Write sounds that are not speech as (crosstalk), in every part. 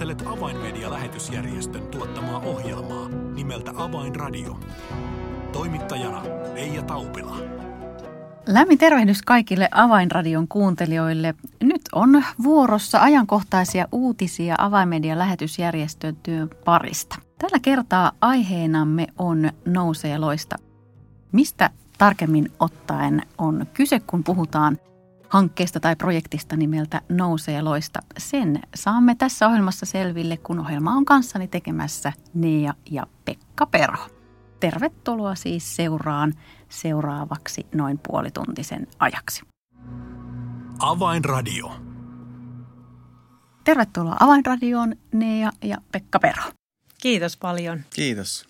Kuuntelet Avainmedia-lähetysjärjestön tuottamaa ohjelmaa nimeltä Avainradio. Toimittajana Leija Taupila. Lämmin tervehdys kaikille Avainradion kuuntelijoille. Nyt on vuorossa ajankohtaisia uutisia Avainmedian lähetysjärjestön työn parista. Tällä kertaa aiheenamme on nouseeloista. Mistä tarkemmin ottaen on kyse, kun puhutaan hankkeesta tai projektista nimeltä Nousee loista. Sen saamme tässä ohjelmassa selville, kun ohjelma on kanssani tekemässä Nea ja Pekka Perho. Tervetuloa siis seuraan seuraavaksi noin puolituntisen ajaksi. Avainradio. Tervetuloa Avainradioon Nea ja Pekka Perho. Kiitos paljon. Kiitos.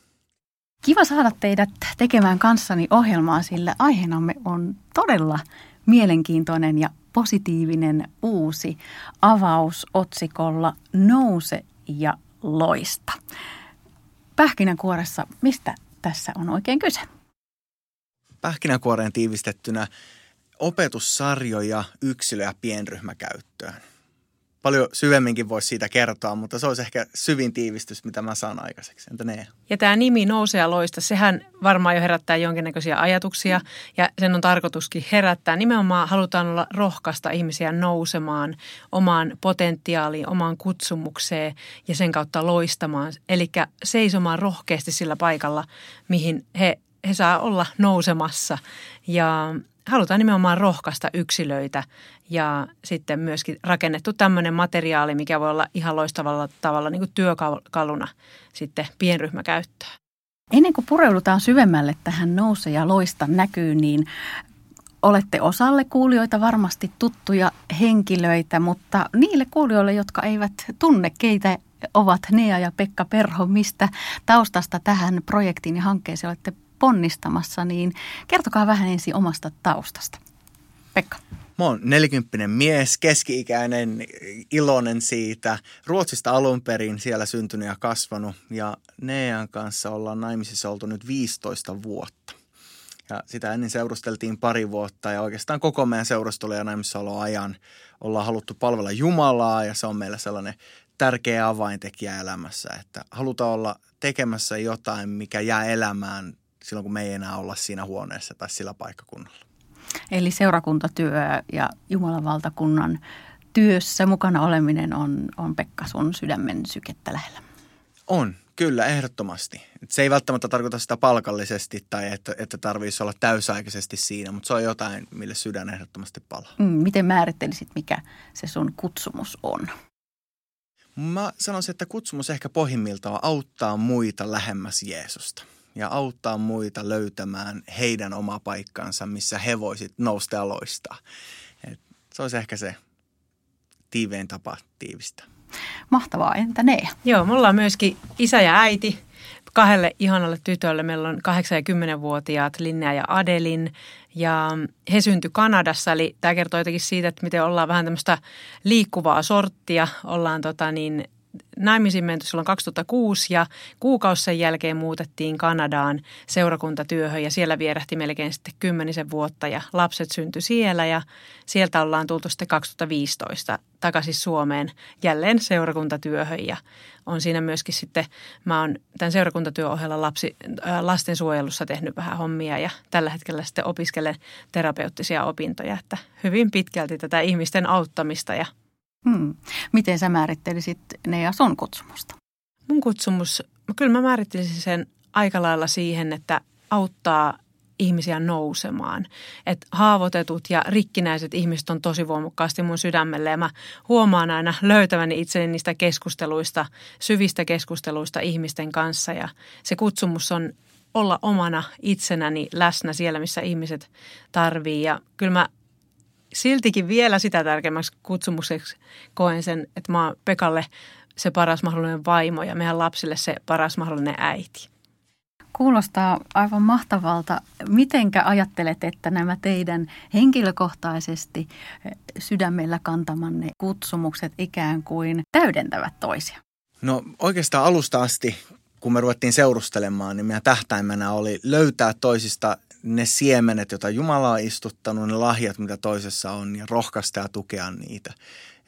Kiva saada teidät tekemään kanssani ohjelmaa, sillä aiheenamme on todella mielenkiintoinen ja positiivinen uusi avaus otsikolla Nouse ja loista. Pähkinänkuoressa, mistä tässä on oikein kyse? Pähkinänkuoreen tiivistettynä opetussarjoja yksilö- ja pienryhmäkäyttöön paljon syvemminkin voisi siitä kertoa, mutta se olisi ehkä syvin tiivistys, mitä mä saan aikaiseksi. Entä ne? Ja tämä nimi Nousee loista, sehän varmaan jo herättää jonkinnäköisiä ajatuksia ja sen on tarkoituskin herättää. Nimenomaan halutaan olla rohkaista ihmisiä nousemaan omaan potentiaaliin, omaan kutsumukseen ja sen kautta loistamaan. Eli seisomaan rohkeasti sillä paikalla, mihin he, he saa olla nousemassa. Ja halutaan nimenomaan rohkaista yksilöitä ja sitten myöskin rakennettu tämmöinen materiaali, mikä voi olla ihan loistavalla tavalla niin kuin työkaluna sitten pienryhmäkäyttöön. Ennen kuin pureudutaan syvemmälle tähän nouse ja loista näkyy, niin olette osalle kuulijoita varmasti tuttuja henkilöitä, mutta niille kuulijoille, jotka eivät tunne, keitä ovat Nea ja Pekka Perho, mistä taustasta tähän projektiin ja hankkeeseen olette ponnistamassa, niin kertokaa vähän ensin omasta taustasta. Pekka. Mä oon nelikymppinen mies, keski-ikäinen, iloinen siitä. Ruotsista alun perin siellä syntynyt ja kasvanut. Ja Nean kanssa ollaan naimisissa oltu nyt 15 vuotta. Ja sitä ennen seurusteltiin pari vuotta ja oikeastaan koko meidän seurustelu ja ajan ollaan haluttu palvella Jumalaa ja se on meillä sellainen tärkeä avaintekijä elämässä, että halutaan olla tekemässä jotain, mikä jää elämään silloin, kun me ei enää olla siinä huoneessa tai sillä paikkakunnalla. Eli seurakuntatyö ja Jumalan valtakunnan työssä mukana oleminen on, on Pekka sun sydämen sykettä lähellä. On, kyllä, ehdottomasti. Se ei välttämättä tarkoita sitä palkallisesti tai että, että tarvitsisi olla täysaikaisesti siinä, mutta se on jotain, mille sydän ehdottomasti palaa. Mm, miten määrittelisit, mikä se sun kutsumus on? Mä sanoisin, että kutsumus ehkä pohjimmiltaan auttaa muita lähemmäs Jeesusta ja auttaa muita löytämään heidän oma paikkansa, missä he voisit nousta ja loistaa. Et se olisi ehkä se tiivein tapa tiivistä. Mahtavaa, entä ne? Joo, mulla on myöskin isä ja äiti kahdelle ihanalle tytölle. Meillä on 8- ja 10-vuotiaat Linnea ja Adelin ja he syntyi Kanadassa. Eli tämä kertoo jotenkin siitä, että miten ollaan vähän tämmöistä liikkuvaa sorttia. Ollaan tota niin, naimisiin menty silloin 2006 ja kuukausi sen jälkeen muutettiin Kanadaan seurakuntatyöhön ja siellä vierähti melkein sitten kymmenisen vuotta ja lapset syntyi siellä ja sieltä ollaan tultu sitten 2015 takaisin Suomeen jälleen seurakuntatyöhön ja on siinä myöskin sitten, mä oon tämän seurakuntatyön ohella lapsi, äh, lastensuojelussa tehnyt vähän hommia ja tällä hetkellä sitten opiskelen terapeuttisia opintoja, että hyvin pitkälti tätä ihmisten auttamista ja Hmm. Miten sä määrittelisit ne ja sun kutsumusta? Mun kutsumus, kyllä mä määrittelisin sen aika lailla siihen, että auttaa ihmisiä nousemaan. Että haavoitetut ja rikkinäiset ihmiset on tosi voimakkaasti mun sydämelle ja mä huomaan aina löytäväni itseni niistä keskusteluista, syvistä keskusteluista ihmisten kanssa ja se kutsumus on olla omana itsenäni läsnä siellä, missä ihmiset tarvii ja kyllä mä siltikin vielä sitä tärkeämmäksi kutsumukseksi koen sen, että mä oon Pekalle se paras mahdollinen vaimo ja meidän lapsille se paras mahdollinen äiti. Kuulostaa aivan mahtavalta. Mitenkä ajattelet, että nämä teidän henkilökohtaisesti sydämellä kantamanne kutsumukset ikään kuin täydentävät toisia? No oikeastaan alusta asti, kun me ruvettiin seurustelemaan, niin meidän tähtäimenä oli löytää toisista ne siemenet, joita Jumala on istuttanut, ne lahjat, mitä toisessa on, ja rohkaista ja tukea niitä.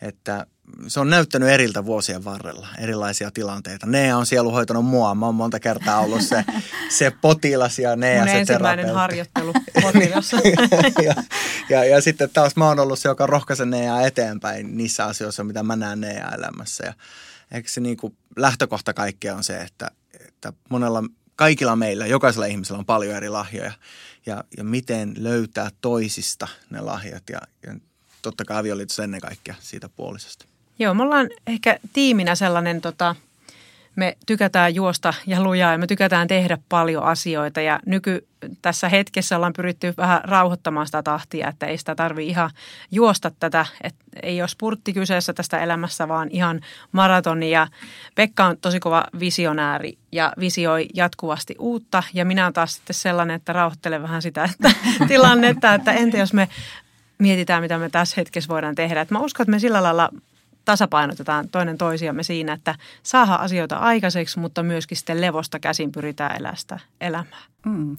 että se on näyttänyt eriltä vuosien varrella, erilaisia tilanteita. Nea on sielu hoitanut mua. Mä oon monta kertaa ollut se, (laughs) se potilas ja Nea Mun se ensimmäinen terapeutti. harjoittelu (laughs) potilas. ja, ja, ja, sitten taas mä oon ollut se, joka rohkaisee Neaa eteenpäin niissä asioissa, mitä mä näen Nea elämässä. Ja eikö se niin kuin lähtökohta kaikkea on se, että, että monella, kaikilla meillä, jokaisella ihmisellä on paljon eri lahjoja. Ja, ja miten löytää toisista ne lahjat ja, ja totta kai avioliitossa ennen kaikkea siitä puolisesta. Joo, me ollaan ehkä tiiminä sellainen, tota, me tykätään juosta ja lujaa ja me tykätään tehdä paljon asioita ja nyky tässä hetkessä ollaan pyritty vähän rauhoittamaan sitä tahtia, että ei sitä tarvi ihan juosta tätä, että ei ole spurtti kyseessä tästä elämässä, vaan ihan maratoni ja Pekka on tosi kova visionääri ja visioi jatkuvasti uutta ja minä olen taas sitten sellainen, että rauhoittelen vähän sitä että (laughs) tilannetta, että entä jos me mietitään, mitä me tässä hetkessä voidaan tehdä. Et mä uskon, että me sillä lailla tasapainotetaan toinen toisiamme siinä, että saadaan asioita aikaiseksi, mutta myöskin sitten levosta käsin pyritään elästä elämää. Mm.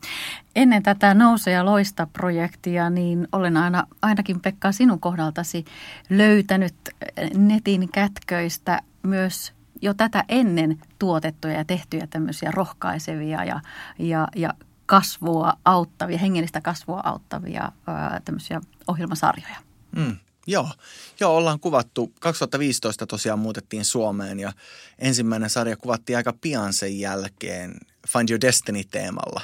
Ennen tätä Nouse ja loista projektia, niin olen aina, ainakin Pekka sinun kohdaltasi löytänyt netin kätköistä myös jo tätä ennen tuotettuja ja tehtyjä tämmöisiä rohkaisevia ja, ja, ja kasvua auttavia, hengellistä kasvua auttavia ää, tämmöisiä ohjelmasarjoja. Mm. Joo. Joo, ollaan kuvattu. 2015 tosiaan muutettiin Suomeen ja ensimmäinen sarja kuvattiin aika pian sen jälkeen Find Your Destiny-teemalla,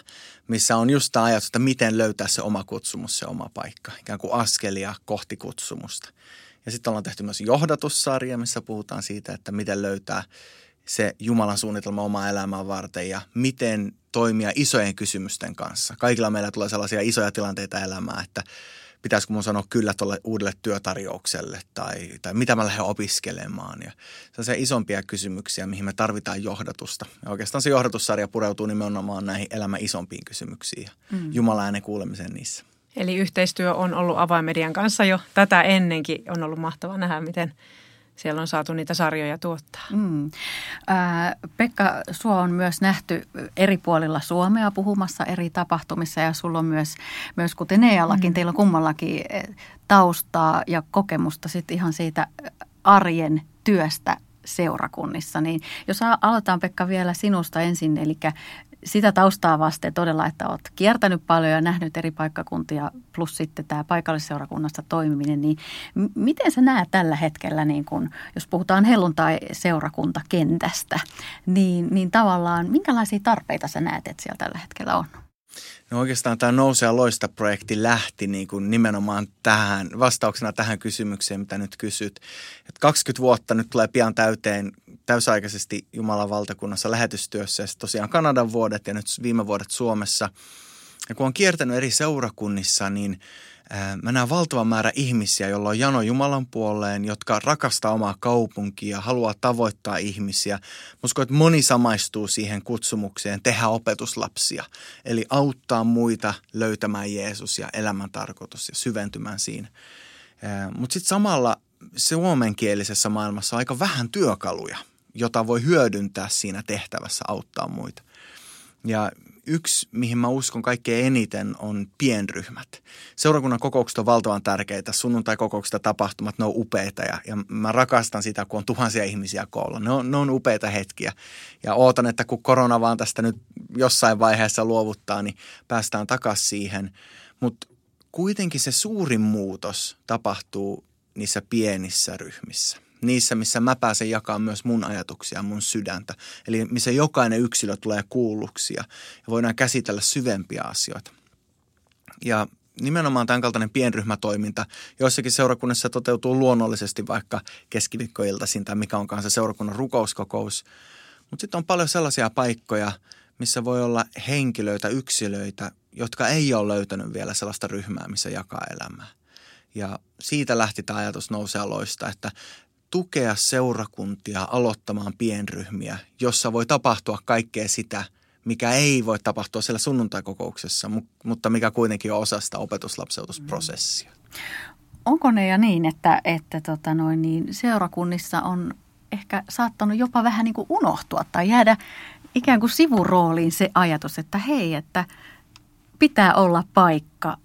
missä on just tämä ajatus, että miten löytää se oma kutsumus, se oma paikka, ikään kuin askelia kohti kutsumusta. Ja sitten ollaan tehty myös johdatussarja, missä puhutaan siitä, että miten löytää se Jumalan suunnitelma omaa elämää varten ja miten toimia isojen kysymysten kanssa. Kaikilla meillä tulee sellaisia isoja tilanteita elämää, että pitäisikö mun sanoa kyllä tuolle uudelle työtarjoukselle tai, tai mitä mä lähden opiskelemaan. Ja sellaisia isompia kysymyksiä, mihin me tarvitaan johdatusta. Ja oikeastaan se johdatussarja pureutuu nimenomaan näihin elämän isompiin kysymyksiin ja mm. Jumalan äänen kuulemiseen niissä. Eli yhteistyö on ollut avaimedian kanssa jo tätä ennenkin. On ollut mahtava nähdä, miten siellä on saatu niitä sarjoja tuottaa. Mm. Ää, Pekka, sua on myös nähty eri puolilla Suomea puhumassa eri tapahtumissa ja sulla on myös, myös kuten Eallakin, mm. teillä on kummallakin taustaa ja kokemusta sitten ihan siitä arjen työstä seurakunnissa. Niin jos aloitetaan Pekka vielä sinusta ensin, eli sitä taustaa vasten todella, että olet kiertänyt paljon ja nähnyt eri paikkakuntia, plus sitten tämä paikallisseurakunnasta toimiminen, niin miten sä näet tällä hetkellä, niin kun, jos puhutaan helluntai-seurakuntakentästä, niin, niin tavallaan minkälaisia tarpeita sä näet, että siellä tällä hetkellä on? No oikeastaan tämä Nouse ja loista-projekti lähti niin kuin nimenomaan tähän, vastauksena tähän kysymykseen, mitä nyt kysyt. Et 20 vuotta nyt tulee pian täyteen täysaikaisesti Jumalan valtakunnassa lähetystyössä ja tosiaan Kanadan vuodet ja nyt viime vuodet Suomessa. Ja kun on kiertänyt eri seurakunnissa, niin mä näen valtavan määrä ihmisiä, joilla on jano Jumalan puoleen, jotka rakastaa omaa kaupunkia, haluaa tavoittaa ihmisiä. Uskon, että moni samaistuu siihen kutsumukseen tehdä opetuslapsia, eli auttaa muita löytämään Jeesus ja elämän tarkoitus ja syventymään siinä. Mutta sitten samalla suomenkielisessä maailmassa on aika vähän työkaluja, jota voi hyödyntää siinä tehtävässä auttaa muita. Ja yksi, mihin mä uskon kaikkein eniten, on pienryhmät. Seurakunnan kokoukset on valtavan tärkeitä. Sunnuntai-kokoukset tapahtumat, ne on upeita ja, ja mä rakastan sitä, kun on tuhansia ihmisiä koolla. Ne on, ne on upeita hetkiä. Ja ootan, että kun korona vaan tästä nyt jossain vaiheessa luovuttaa, niin päästään takaisin siihen. Mutta kuitenkin se suurin muutos tapahtuu niissä pienissä ryhmissä niissä, missä mä pääsen jakamaan myös mun ajatuksia, mun sydäntä. Eli missä jokainen yksilö tulee kuulluksi ja voidaan käsitellä syvempiä asioita. Ja nimenomaan tämän kaltainen pienryhmätoiminta joissakin seurakunnissa toteutuu luonnollisesti vaikka keskiviikkoiltaisin tai mikä onkaan se seurakunnan rukouskokous. Mutta sitten on paljon sellaisia paikkoja, missä voi olla henkilöitä, yksilöitä, jotka ei ole löytänyt vielä sellaista ryhmää, missä jakaa elämää. Ja siitä lähti tämä ajatus nousea loista, että tukea seurakuntia aloittamaan pienryhmiä, jossa voi tapahtua kaikkea sitä, mikä ei voi tapahtua siellä sunnuntaikokouksessa, mutta mikä kuitenkin on osa sitä opetuslapseutusprosessia. Onko ne ja niin, että, että tota noin, niin seurakunnissa on ehkä saattanut jopa vähän niin kuin unohtua tai jäädä ikään kuin sivurooliin se ajatus, että hei, että pitää olla paikka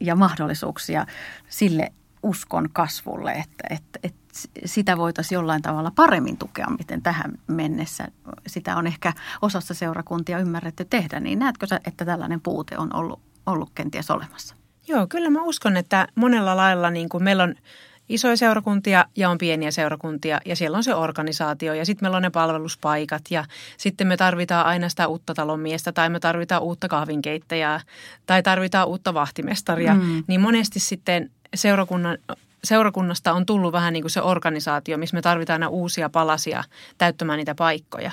ja mahdollisuuksia sille uskon kasvulle, että, että, että sitä voitaisiin jollain tavalla paremmin tukea, miten tähän mennessä sitä on ehkä osassa seurakuntia ymmärretty tehdä. Niin näetkö sä, että tällainen puute on ollut, ollut kenties olemassa? Joo, kyllä mä uskon, että monella lailla niin kuin meillä on isoja seurakuntia ja on pieniä seurakuntia ja siellä on se organisaatio ja sitten meillä on ne palveluspaikat ja sitten me tarvitaan aina sitä uutta talonmiestä tai me tarvitaan uutta kahvinkeittäjää tai tarvitaan uutta vahtimestaria. Mm. Niin monesti sitten seurakunnan seurakunnasta on tullut vähän niin kuin se organisaatio, missä me tarvitaan aina uusia palasia täyttämään niitä paikkoja.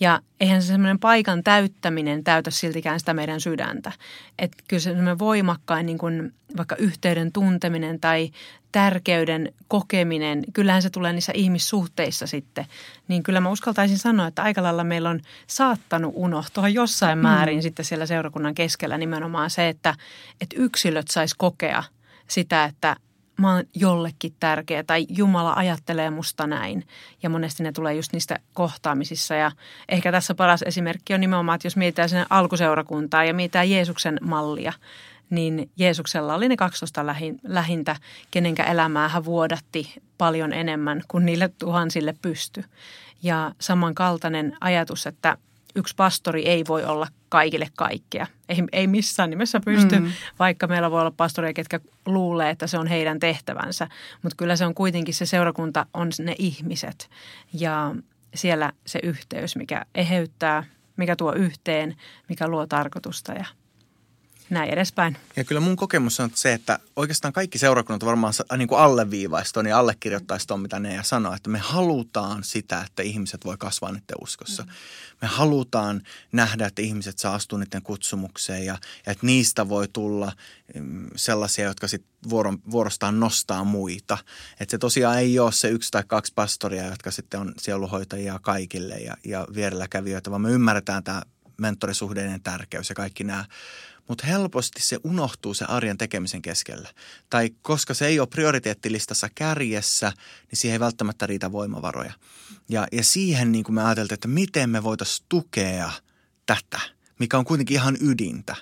Ja eihän se semmoinen paikan täyttäminen täytä siltikään sitä meidän sydäntä. Että kyllä se semmoinen voimakkain niin kuin vaikka yhteyden tunteminen tai tärkeyden kokeminen, kyllähän se tulee niissä ihmissuhteissa sitten. Niin kyllä mä uskaltaisin sanoa, että aika lailla meillä on saattanut unohtua jossain määrin mm. sitten siellä seurakunnan keskellä nimenomaan se, että, että yksilöt sais kokea sitä, että mä oon jollekin tärkeä tai Jumala ajattelee musta näin. Ja monesti ne tulee just niistä kohtaamisissa ja ehkä tässä paras esimerkki on nimenomaan, että jos mietitään sen alkuseurakuntaa ja mietitään Jeesuksen mallia, niin Jeesuksella oli ne 12 lähintä, kenenkä elämää hän vuodatti paljon enemmän kuin niille tuhansille pysty. Ja samankaltainen ajatus, että yksi pastori ei voi olla kaikille kaikkea. Ei, ei missään nimessä pysty, mm. vaikka meillä voi olla pastoreja, ketkä luulee, että se on heidän tehtävänsä. Mutta kyllä se on kuitenkin se seurakunta, on ne ihmiset ja siellä se yhteys, mikä eheyttää, mikä tuo yhteen, mikä luo tarkoitusta ja näin edespäin. Ja kyllä mun kokemus on se, että oikeastaan kaikki seurakunnat varmaan niin kuin alleviivaisi ja allekirjoittaisi mitä ne ja sanoo, että me halutaan sitä, että ihmiset voi kasvaa niiden uskossa. Mm. Me halutaan nähdä, että ihmiset saa astua niiden kutsumukseen ja, ja että niistä voi tulla mm, sellaisia, jotka sitten vuoron, vuorostaan nostaa muita. Että se tosiaan ei ole se yksi tai kaksi pastoria, jotka sitten on sieluhoitajia kaikille ja, ja vierellä kävijöitä, vaan me ymmärretään tämä mentorisuhteiden tärkeys ja kaikki nämä mutta helposti se unohtuu se arjen tekemisen keskellä. Tai koska se ei ole prioriteettilistassa kärjessä, niin siihen ei välttämättä riitä voimavaroja. Ja, ja siihen niin kuin me ajateltiin, että miten me voitaisiin tukea tätä, mikä on kuitenkin ihan ydintä.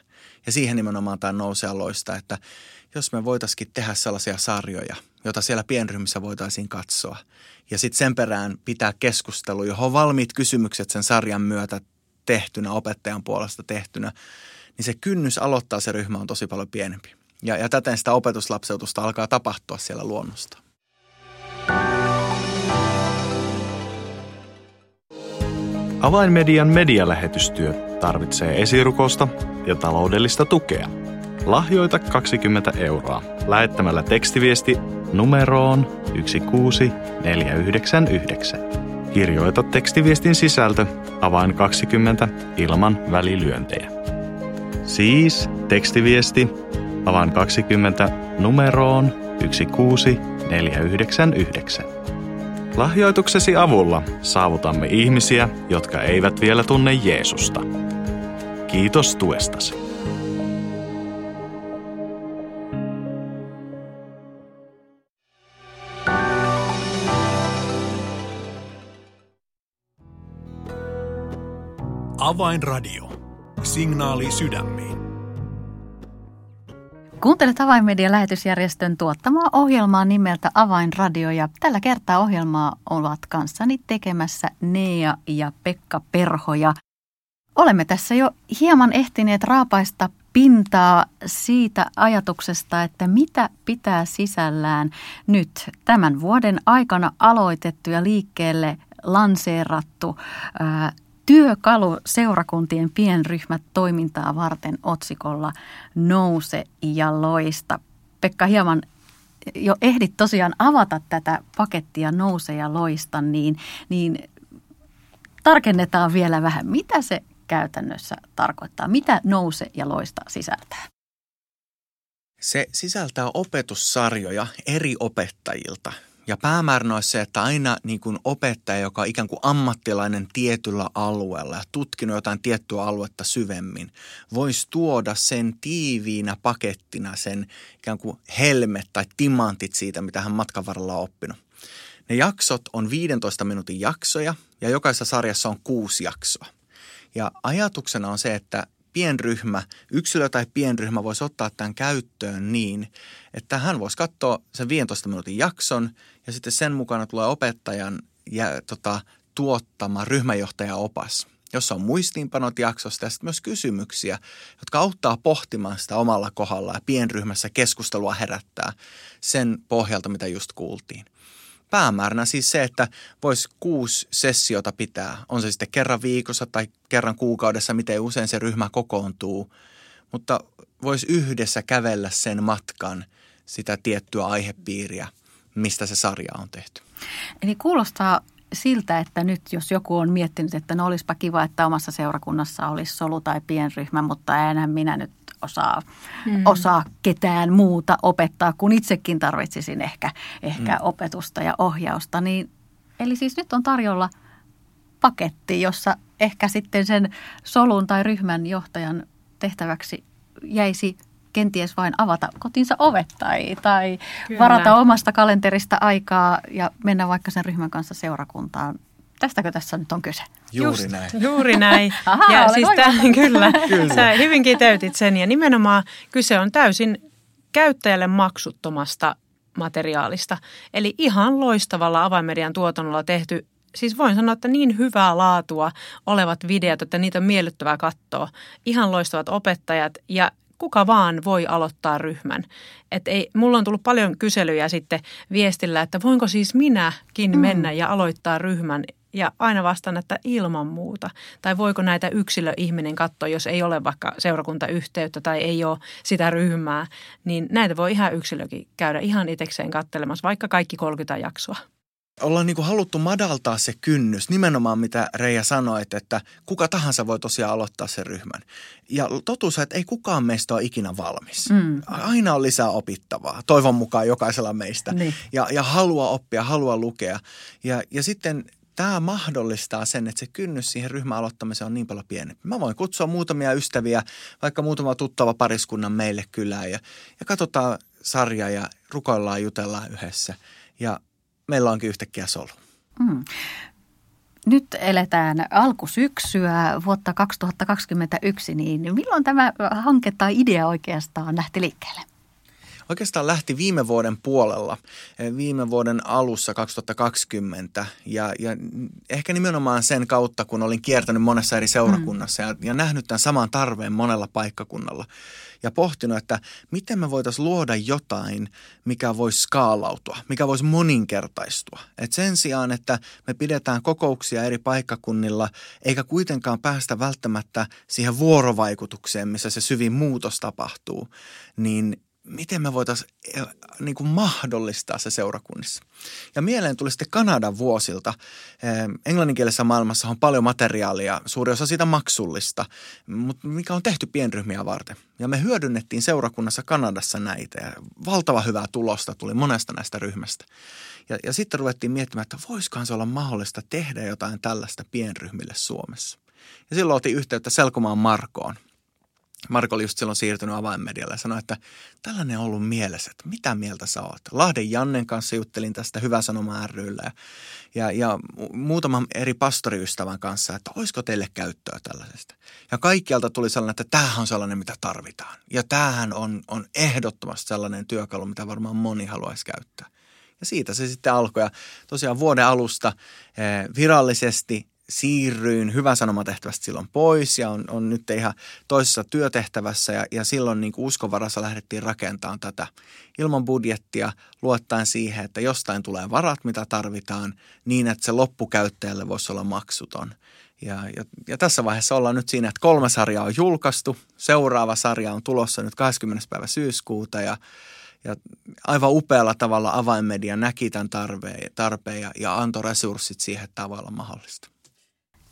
Ja siihen nimenomaan tämä nousee loista, että jos me voitaisiin tehdä sellaisia sarjoja, joita siellä pienryhmissä voitaisiin katsoa. Ja sitten sen perään pitää keskustelu, johon valmiit kysymykset sen sarjan myötä tehtynä, opettajan puolesta tehtynä, niin se kynnys aloittaa se ryhmä on tosi paljon pienempi. Ja, ja täten sitä opetuslapseutusta alkaa tapahtua siellä luonnosta. Avainmedian medialähetystyö tarvitsee esirukosta ja taloudellista tukea. Lahjoita 20 euroa lähettämällä tekstiviesti numeroon 16499. Kirjoita tekstiviestin sisältö avain 20 ilman välilyöntejä. Siis tekstiviesti avan 20 numeroon 16499. Lahjoituksesi avulla saavutamme ihmisiä, jotka eivät vielä tunne Jeesusta. Kiitos tuestasi. Avainradio. Signaali sydämiin. Kuuntelet Avainmedian lähetysjärjestön tuottamaa ohjelmaa nimeltä Avainradio ja tällä kertaa ohjelmaa ovat kanssani tekemässä Nea ja Pekka Perhoja. Olemme tässä jo hieman ehtineet raapaista pintaa siitä ajatuksesta, että mitä pitää sisällään nyt tämän vuoden aikana aloitettu ja liikkeelle lanseerattu työkalu seurakuntien pienryhmät toimintaa varten otsikolla Nouse ja loista. Pekka hieman jo ehdit tosiaan avata tätä pakettia Nouse ja loista, niin, niin tarkennetaan vielä vähän, mitä se käytännössä tarkoittaa. Mitä Nouse ja loista sisältää? Se sisältää opetussarjoja eri opettajilta – ja päämääränä olisi se, että aina niin kuin opettaja, joka on ikään kuin ammattilainen tietyllä alueella ja tutkinut jotain tiettyä aluetta syvemmin, voisi tuoda sen tiiviinä pakettina sen ikään kuin helmet tai timantit siitä, mitä hän matkan varrella on oppinut. Ne jaksot on 15 minuutin jaksoja ja jokaisessa sarjassa on kuusi jaksoa. Ja ajatuksena on se, että pienryhmä, yksilö tai pienryhmä voisi ottaa tämän käyttöön niin, että hän voisi katsoa sen 15 minuutin jakson ja sitten sen mukana tulee opettajan ja, tota, tuottama ryhmäjohtajaopas, jossa on muistiinpanot jaksosta ja sitten myös kysymyksiä, jotka auttaa pohtimaan sitä omalla kohdalla ja pienryhmässä keskustelua herättää sen pohjalta, mitä just kuultiin päämääränä siis se, että voisi kuusi sessiota pitää. On se sitten kerran viikossa tai kerran kuukaudessa, miten usein se ryhmä kokoontuu. Mutta voisi yhdessä kävellä sen matkan sitä tiettyä aihepiiriä, mistä se sarja on tehty. Eli kuulostaa siltä, että nyt jos joku on miettinyt, että no olisipa kiva, että omassa seurakunnassa olisi solu- tai pienryhmä, mutta enää minä nyt osaa, mm. osaa ketään muuta opettaa, kun itsekin tarvitsisin ehkä, ehkä mm. opetusta ja ohjausta. Niin, eli siis nyt on tarjolla paketti, jossa ehkä sitten sen solun tai ryhmän johtajan tehtäväksi jäisi kenties vain avata kotinsa ovet tai, tai varata omasta kalenterista aikaa ja mennä vaikka sen ryhmän kanssa seurakuntaan Tästäkö tässä nyt on kyse? Juuri Just, näin. Juuri näin. (laughs) Aha, ja siis tämän, kyllä, (laughs) kyllä, sä hyvinkin täytit sen. Ja nimenomaan kyse on täysin käyttäjälle maksuttomasta materiaalista. Eli ihan loistavalla avainmedian tuotannolla tehty siis voin sanoa, että niin hyvää laatua olevat videot, että niitä on miellyttävää katsoa. Ihan loistavat opettajat ja kuka vaan voi aloittaa ryhmän. Et ei, mulla on tullut paljon kyselyjä sitten viestillä, että voinko siis minäkin mm. mennä ja aloittaa ryhmän ja aina vastaan, että ilman muuta. Tai voiko näitä yksilöihminen katsoa, jos ei ole vaikka seurakuntayhteyttä tai ei ole sitä ryhmää, niin näitä voi ihan yksilökin käydä ihan itsekseen katselemassa, vaikka kaikki 30 jaksoa ollaan niin kuin haluttu madaltaa se kynnys, nimenomaan mitä Reija sanoi, että kuka tahansa voi tosiaan aloittaa sen ryhmän. Ja totuus on, että ei kukaan meistä ole ikinä valmis. Mm. Aina on lisää opittavaa, toivon mukaan jokaisella meistä. Niin. Ja, ja haluaa oppia, haluaa lukea. Ja, ja sitten tämä mahdollistaa sen, että se kynnys siihen ryhmän aloittamiseen on niin paljon pienempi. Mä voin kutsua muutamia ystäviä, vaikka muutama tuttava pariskunnan meille kylään ja, ja katsotaan sarja ja rukoillaan, jutellaan yhdessä. Ja meillä onkin yhtäkkiä solu. Mm. Nyt eletään alkusyksyä vuotta 2021, niin milloin tämä hanke tai idea oikeastaan lähti liikkeelle? Oikeastaan lähti viime vuoden puolella, eh, viime vuoden alussa 2020 ja, ja ehkä nimenomaan sen kautta, kun olin kiertänyt monessa eri seurakunnassa mm. ja, ja nähnyt tämän saman tarpeen monella paikkakunnalla ja pohtinut, että miten me voitaisiin luoda jotain, mikä voisi skaalautua, mikä voisi moninkertaistua. Et sen sijaan, että me pidetään kokouksia eri paikkakunnilla, eikä kuitenkaan päästä välttämättä siihen vuorovaikutukseen, missä se syvin muutos tapahtuu, niin miten me voitaisiin eh, niin kuin mahdollistaa se seurakunnissa. Ja mieleen tuli sitten Kanadan vuosilta. Eh, englanninkielisessä maailmassa on paljon materiaalia, suuri osa siitä maksullista, mutta mikä on tehty pienryhmiä varten. Ja me hyödynnettiin seurakunnassa Kanadassa näitä ja valtava hyvää tulosta tuli monesta näistä ryhmästä. Ja, ja sitten ruvettiin miettimään, että voisikohan se olla mahdollista tehdä jotain tällaista pienryhmille Suomessa. Ja silloin otin yhteyttä Selkomaan Markoon, Marko oli just silloin siirtynyt avainmedialle ja sanoi, että tällainen on ollut mielessä, että mitä mieltä sä oot. Lahden Jannen kanssa juttelin tästä Hyvä Sanoma ryllä ja, ja, ja muutaman eri pastoriystävän kanssa, että olisiko teille käyttöä tällaisesta. Ja kaikkialta tuli sellainen, että tämähän on sellainen, mitä tarvitaan. Ja tämähän on, on ehdottomasti sellainen työkalu, mitä varmaan moni haluaisi käyttää. Ja siitä se sitten alkoi. Ja tosiaan vuoden alusta eh, virallisesti siirryin hyvän sanomatehtävästä silloin pois ja on, on nyt ihan toisessa työtehtävässä ja, ja silloin niin uskovarassa lähdettiin rakentamaan tätä ilman budjettia luottaen siihen, että jostain tulee varat, mitä tarvitaan niin, että se loppukäyttäjälle voisi olla maksuton. Ja, ja, ja tässä vaiheessa ollaan nyt siinä, että kolme sarjaa on julkaistu, seuraava sarja on tulossa nyt 20. päivä syyskuuta ja ja aivan upealla tavalla avainmedia näki tämän tarpeen, ja, antoi resurssit siihen, olla mahdollista.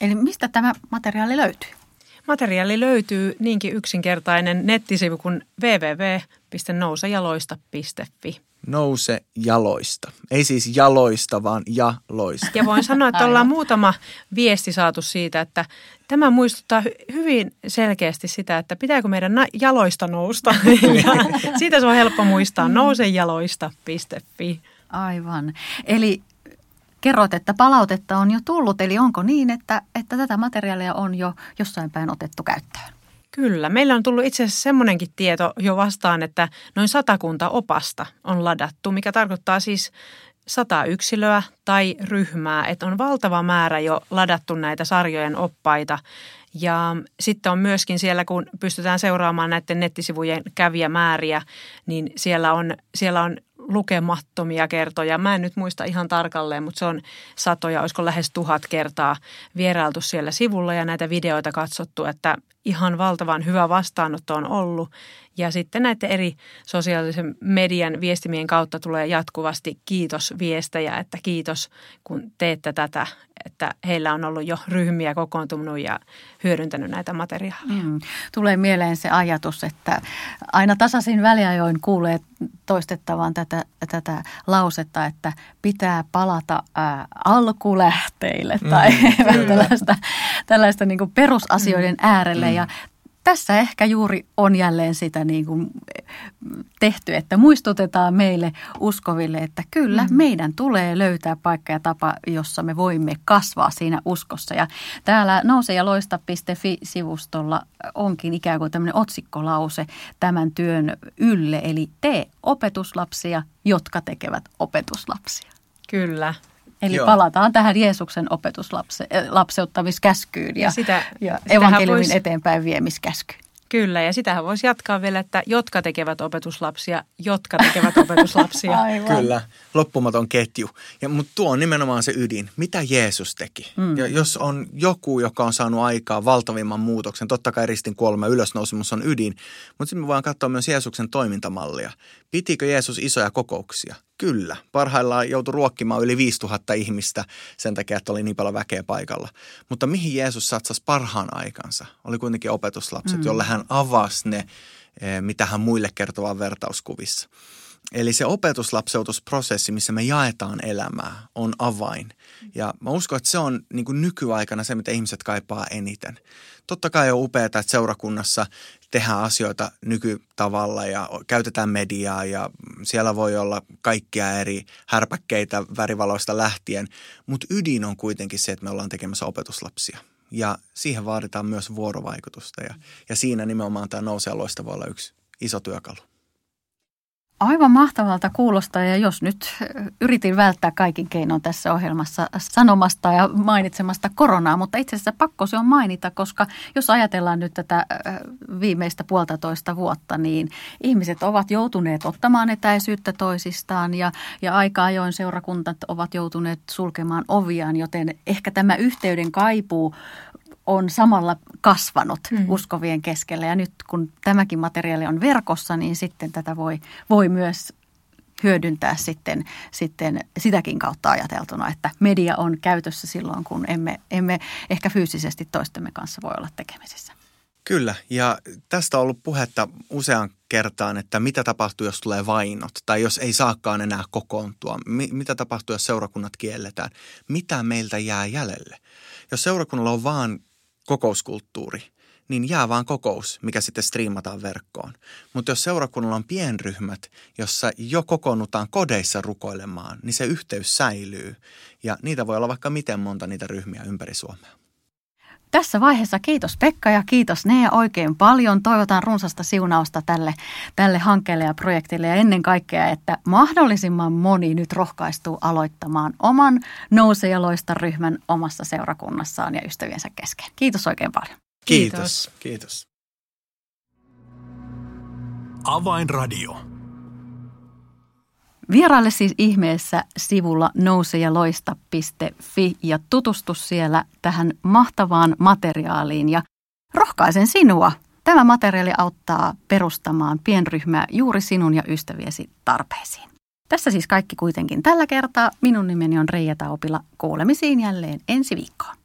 Eli mistä tämä materiaali löytyy? Materiaali löytyy niinkin yksinkertainen nettisivu kuin www.nousejaloista.fi. Nouse jaloista. Ei siis jaloista, vaan jaloista. Ja voin sanoa, että ollaan muutama viesti saatu siitä, että tämä muistuttaa hyvin selkeästi sitä, että pitääkö meidän jaloista nousta. (laughs) ja siitä se on helppo muistaa, nousejaloista.fi. Aivan. Eli kerroit, että palautetta on jo tullut, eli onko niin, että, että tätä materiaalia on jo jossain päin otettu käyttöön? Kyllä. Meillä on tullut itse asiassa semmoinenkin tieto jo vastaan, että noin satakunta opasta on ladattu, mikä tarkoittaa siis sata yksilöä tai ryhmää. Että on valtava määrä jo ladattu näitä sarjojen oppaita. Ja sitten on myöskin siellä, kun pystytään seuraamaan näiden nettisivujen kävijämääriä, niin siellä on, siellä on lukemattomia kertoja. Mä en nyt muista ihan tarkalleen, mutta se on satoja, olisiko lähes tuhat kertaa vierailtu siellä sivulla ja näitä videoita katsottu, että ihan valtavan hyvä vastaanotto on ollut. Ja sitten näiden eri sosiaalisen median viestimien kautta tulee jatkuvasti kiitos viestejä, että kiitos kun teette tätä, että heillä on ollut jo ryhmiä kokoontunut ja hyödyntänyt näitä materiaaleja. Mm. Tulee mieleen se ajatus, että aina tasaisin väliajoin kuulee toistettavan tätä, tätä lausetta, että pitää palata ää, alkulähteille tai mm, (laughs) tällaista, tällaista niin perusasioiden mm. äärelle. Ja tässä ehkä juuri on jälleen sitä niin kuin tehty, että muistutetaan meille uskoville, että kyllä mm. meidän tulee löytää paikka ja tapa, jossa me voimme kasvaa siinä uskossa. Ja täällä nouse ja loista.fi-sivustolla onkin ikään kuin tämmöinen otsikkolause tämän työn ylle, eli tee opetuslapsia, jotka tekevät opetuslapsia. Kyllä, Eli Joo. palataan tähän Jeesuksen opetuslapseuttamiskäskyyn ja, ja, sitä, ja evankeliumin vois... eteenpäin viemiskäskyyn. Kyllä, ja sitähän voisi jatkaa vielä, että jotka tekevät opetuslapsia, jotka tekevät opetuslapsia. (laughs) Aivan. Kyllä, loppumaton ketju. Ja, mutta tuo on nimenomaan se ydin. Mitä Jeesus teki? Mm. Ja jos on joku, joka on saanut aikaa valtavimman muutoksen, totta kai ristin kuolema ylösnousemus on ydin, mutta sitten me voidaan katsoa myös Jeesuksen toimintamallia. Pitikö Jeesus isoja kokouksia? Kyllä. Parhaillaan joutui ruokkimaan yli 5000 ihmistä sen takia, että oli niin paljon väkeä paikalla. Mutta mihin Jeesus satsasi parhaan aikansa? Oli kuitenkin opetuslapset, mm. jolle hän avasi ne, eh, mitä hän muille kertovat vertauskuvissa. Eli se opetuslapseutusprosessi, missä me jaetaan elämää, on avain. Ja mä uskon, että se on niin kuin nykyaikana se, mitä ihmiset kaipaa eniten. Totta kai on upeaa, että seurakunnassa tehdään asioita nykytavalla ja käytetään mediaa ja siellä voi olla kaikkia eri härpäkkeitä värivaloista lähtien, mutta ydin on kuitenkin se, että me ollaan tekemässä opetuslapsia. Ja siihen vaaditaan myös vuorovaikutusta ja, ja siinä nimenomaan tämä nousee loista voi olla yksi iso työkalu. Aivan mahtavalta kuulostaa ja jos nyt yritin välttää kaikin keinoin tässä ohjelmassa sanomasta ja mainitsemasta koronaa, mutta itse asiassa pakko se on mainita, koska jos ajatellaan nyt tätä viimeistä puolitoista vuotta, niin ihmiset ovat joutuneet ottamaan etäisyyttä toisistaan ja, ja aika ajoin seurakuntat ovat joutuneet sulkemaan oviaan, joten ehkä tämä yhteyden kaipuu on samalla kasvanut mm. uskovien keskellä. Ja nyt kun tämäkin materiaali on verkossa, niin sitten tätä voi, voi myös hyödyntää sitten, sitten sitäkin kautta ajateltuna, että media on käytössä silloin, kun emme, emme ehkä fyysisesti toistemme kanssa voi olla tekemisissä. Kyllä, ja tästä on ollut puhetta usean kertaan, että mitä tapahtuu, jos tulee vainot, tai jos ei saakaan enää kokoontua, mitä tapahtuu, jos seurakunnat kielletään, mitä meiltä jää jäljelle. Jos seurakunnalla on vaan kokouskulttuuri, niin jää vaan kokous, mikä sitten striimataan verkkoon. Mutta jos seurakunnalla on pienryhmät, jossa jo kokoonnutaan kodeissa rukoilemaan, niin se yhteys säilyy. Ja niitä voi olla vaikka miten monta niitä ryhmiä ympäri Suomea. Tässä vaiheessa kiitos Pekka ja kiitos Nea oikein paljon. Toivotan runsasta siunausta tälle, tälle hankkeelle ja projektille ja ennen kaikkea, että mahdollisimman moni nyt rohkaistuu aloittamaan oman nousejaloista ryhmän omassa seurakunnassaan ja ystäviensä kesken. Kiitos oikein paljon. Kiitos. Kiitos. Avainradio. Vieraille siis ihmeessä sivulla nousejaloista.fi ja tutustu siellä tähän mahtavaan materiaaliin ja rohkaisen sinua. Tämä materiaali auttaa perustamaan pienryhmää juuri sinun ja ystäviesi tarpeisiin. Tässä siis kaikki kuitenkin tällä kertaa. Minun nimeni on Reija Taupila. Kuulemisiin jälleen ensi viikkoon.